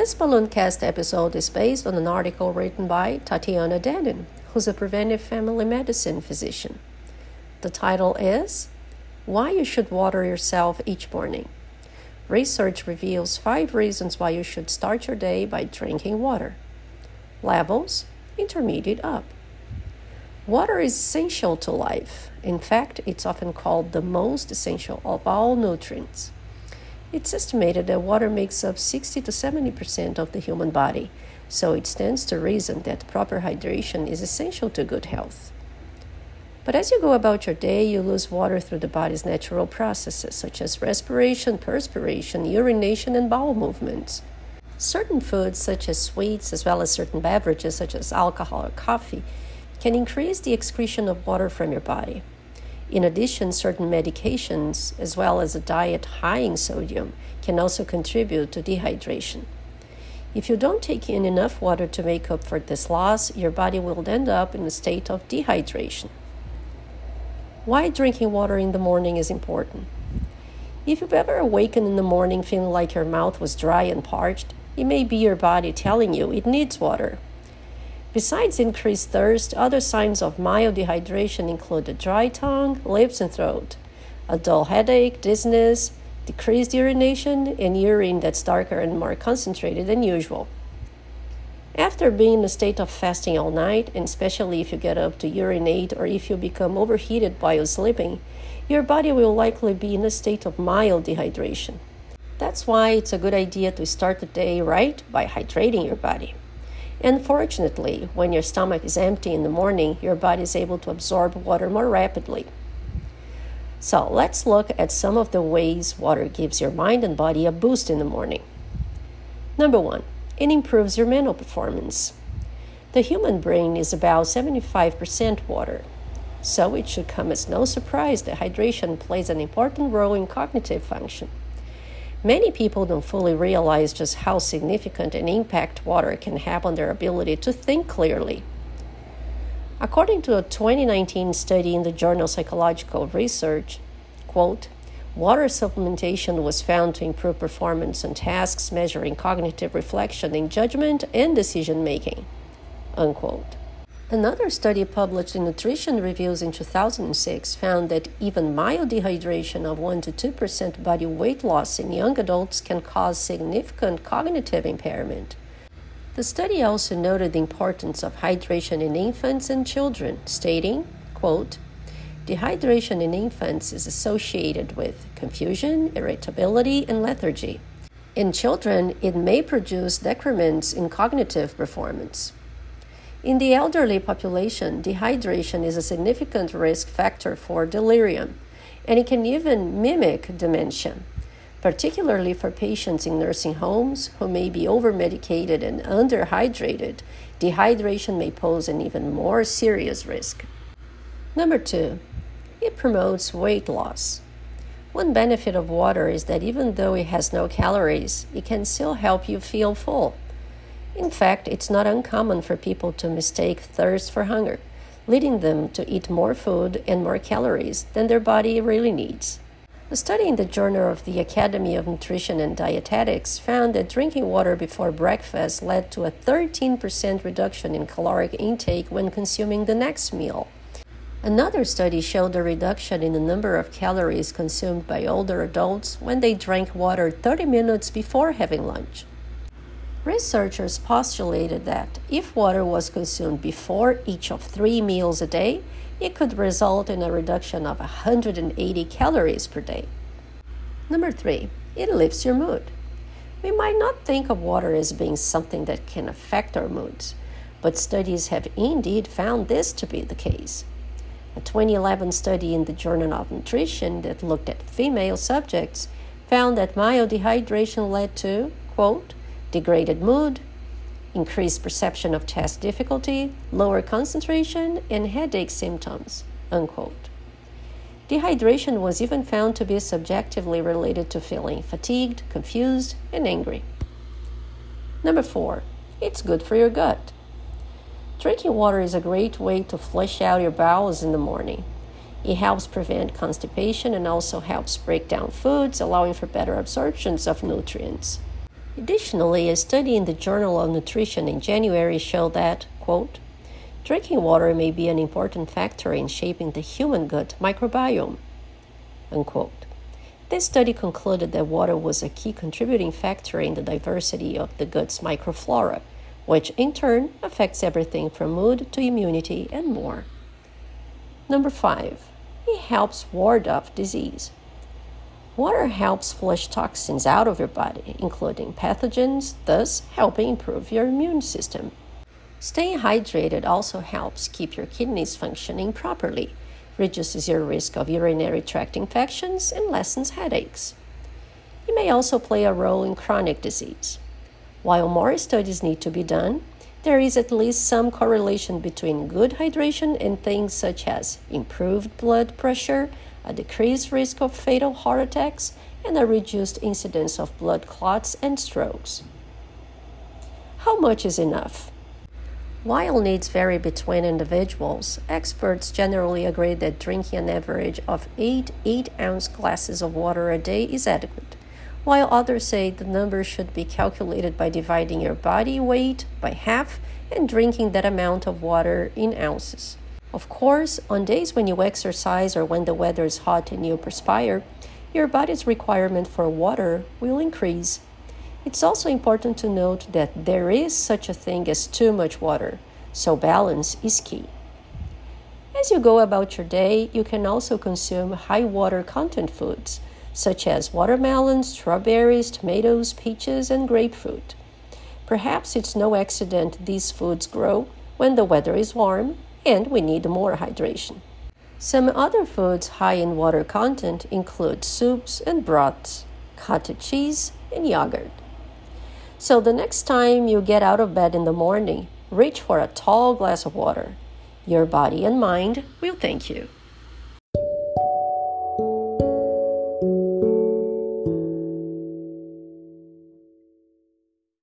This Ballooncast episode is based on an article written by Tatiana Denning, who's a preventive family medicine physician. The title is Why You Should Water Yourself Each Morning. Research reveals five reasons why you should start your day by drinking water. Levels intermediate up. Water is essential to life. In fact, it's often called the most essential of all nutrients. It's estimated that water makes up 60 to 70% of the human body, so it stands to reason that proper hydration is essential to good health. But as you go about your day, you lose water through the body's natural processes, such as respiration, perspiration, urination, and bowel movements. Certain foods, such as sweets, as well as certain beverages, such as alcohol or coffee, can increase the excretion of water from your body. In addition, certain medications, as well as a diet high in sodium, can also contribute to dehydration. If you don't take in enough water to make up for this loss, your body will end up in a state of dehydration. Why drinking water in the morning is important. If you've ever awakened in the morning feeling like your mouth was dry and parched, it may be your body telling you it needs water. Besides increased thirst, other signs of mild dehydration include a dry tongue, lips, and throat, a dull headache, dizziness, decreased urination, and urine that's darker and more concentrated than usual. After being in a state of fasting all night, and especially if you get up to urinate or if you become overheated while sleeping, your body will likely be in a state of mild dehydration. That's why it's a good idea to start the day right by hydrating your body. Unfortunately, when your stomach is empty in the morning, your body is able to absorb water more rapidly. So, let's look at some of the ways water gives your mind and body a boost in the morning. Number one, it improves your mental performance. The human brain is about 75% water, so it should come as no surprise that hydration plays an important role in cognitive function. Many people don't fully realize just how significant an impact water can have on their ability to think clearly. According to a 2019 study in the journal Psychological Research, quote, water supplementation was found to improve performance on tasks measuring cognitive reflection in judgment and decision making. Unquote. Another study published in Nutrition Reviews in 2006 found that even mild dehydration of 1 to 2% body weight loss in young adults can cause significant cognitive impairment. The study also noted the importance of hydration in infants and children, stating, quote, Dehydration in infants is associated with confusion, irritability, and lethargy. In children, it may produce decrements in cognitive performance. In the elderly population, dehydration is a significant risk factor for delirium, and it can even mimic dementia, particularly for patients in nursing homes who may be overmedicated and underhydrated. Dehydration may pose an even more serious risk. Number two, it promotes weight loss. One benefit of water is that even though it has no calories, it can still help you feel full. In fact, it's not uncommon for people to mistake thirst for hunger, leading them to eat more food and more calories than their body really needs. A study in the Journal of the Academy of Nutrition and Dietetics found that drinking water before breakfast led to a 13% reduction in caloric intake when consuming the next meal. Another study showed a reduction in the number of calories consumed by older adults when they drank water 30 minutes before having lunch. Researchers postulated that if water was consumed before each of three meals a day, it could result in a reduction of 180 calories per day. Number three, it lifts your mood. We might not think of water as being something that can affect our moods, but studies have indeed found this to be the case. A 2011 study in the Journal of Nutrition that looked at female subjects found that mild dehydration led to, quote, degraded mood, increased perception of test difficulty, lower concentration, and headache symptoms. Unquote. Dehydration was even found to be subjectively related to feeling fatigued, confused, and angry. Number four, it's good for your gut. Drinking water is a great way to flush out your bowels in the morning. It helps prevent constipation and also helps break down foods, allowing for better absorptions of nutrients. Additionally, a study in the Journal of Nutrition in January showed that, quote, drinking water may be an important factor in shaping the human gut microbiome, unquote. This study concluded that water was a key contributing factor in the diversity of the gut's microflora, which in turn affects everything from mood to immunity and more. Number five, it helps ward off disease. Water helps flush toxins out of your body, including pathogens, thus helping improve your immune system. Staying hydrated also helps keep your kidneys functioning properly, reduces your risk of urinary tract infections, and lessens headaches. It may also play a role in chronic disease. While more studies need to be done, there is at least some correlation between good hydration and things such as improved blood pressure, a decreased risk of fatal heart attacks, and a reduced incidence of blood clots and strokes. How much is enough? While needs vary between individuals, experts generally agree that drinking an average of 8 8 ounce glasses of water a day is adequate, while others say the number should be calculated by dividing your body weight by half and drinking that amount of water in ounces. Of course, on days when you exercise or when the weather is hot and you perspire, your body's requirement for water will increase. It's also important to note that there is such a thing as too much water, so balance is key. As you go about your day, you can also consume high water content foods, such as watermelons, strawberries, tomatoes, peaches, and grapefruit. Perhaps it's no accident these foods grow when the weather is warm and we need more hydration. Some other foods high in water content include soups and broths, cottage cheese, and yogurt. So the next time you get out of bed in the morning, reach for a tall glass of water. Your body and mind will thank you.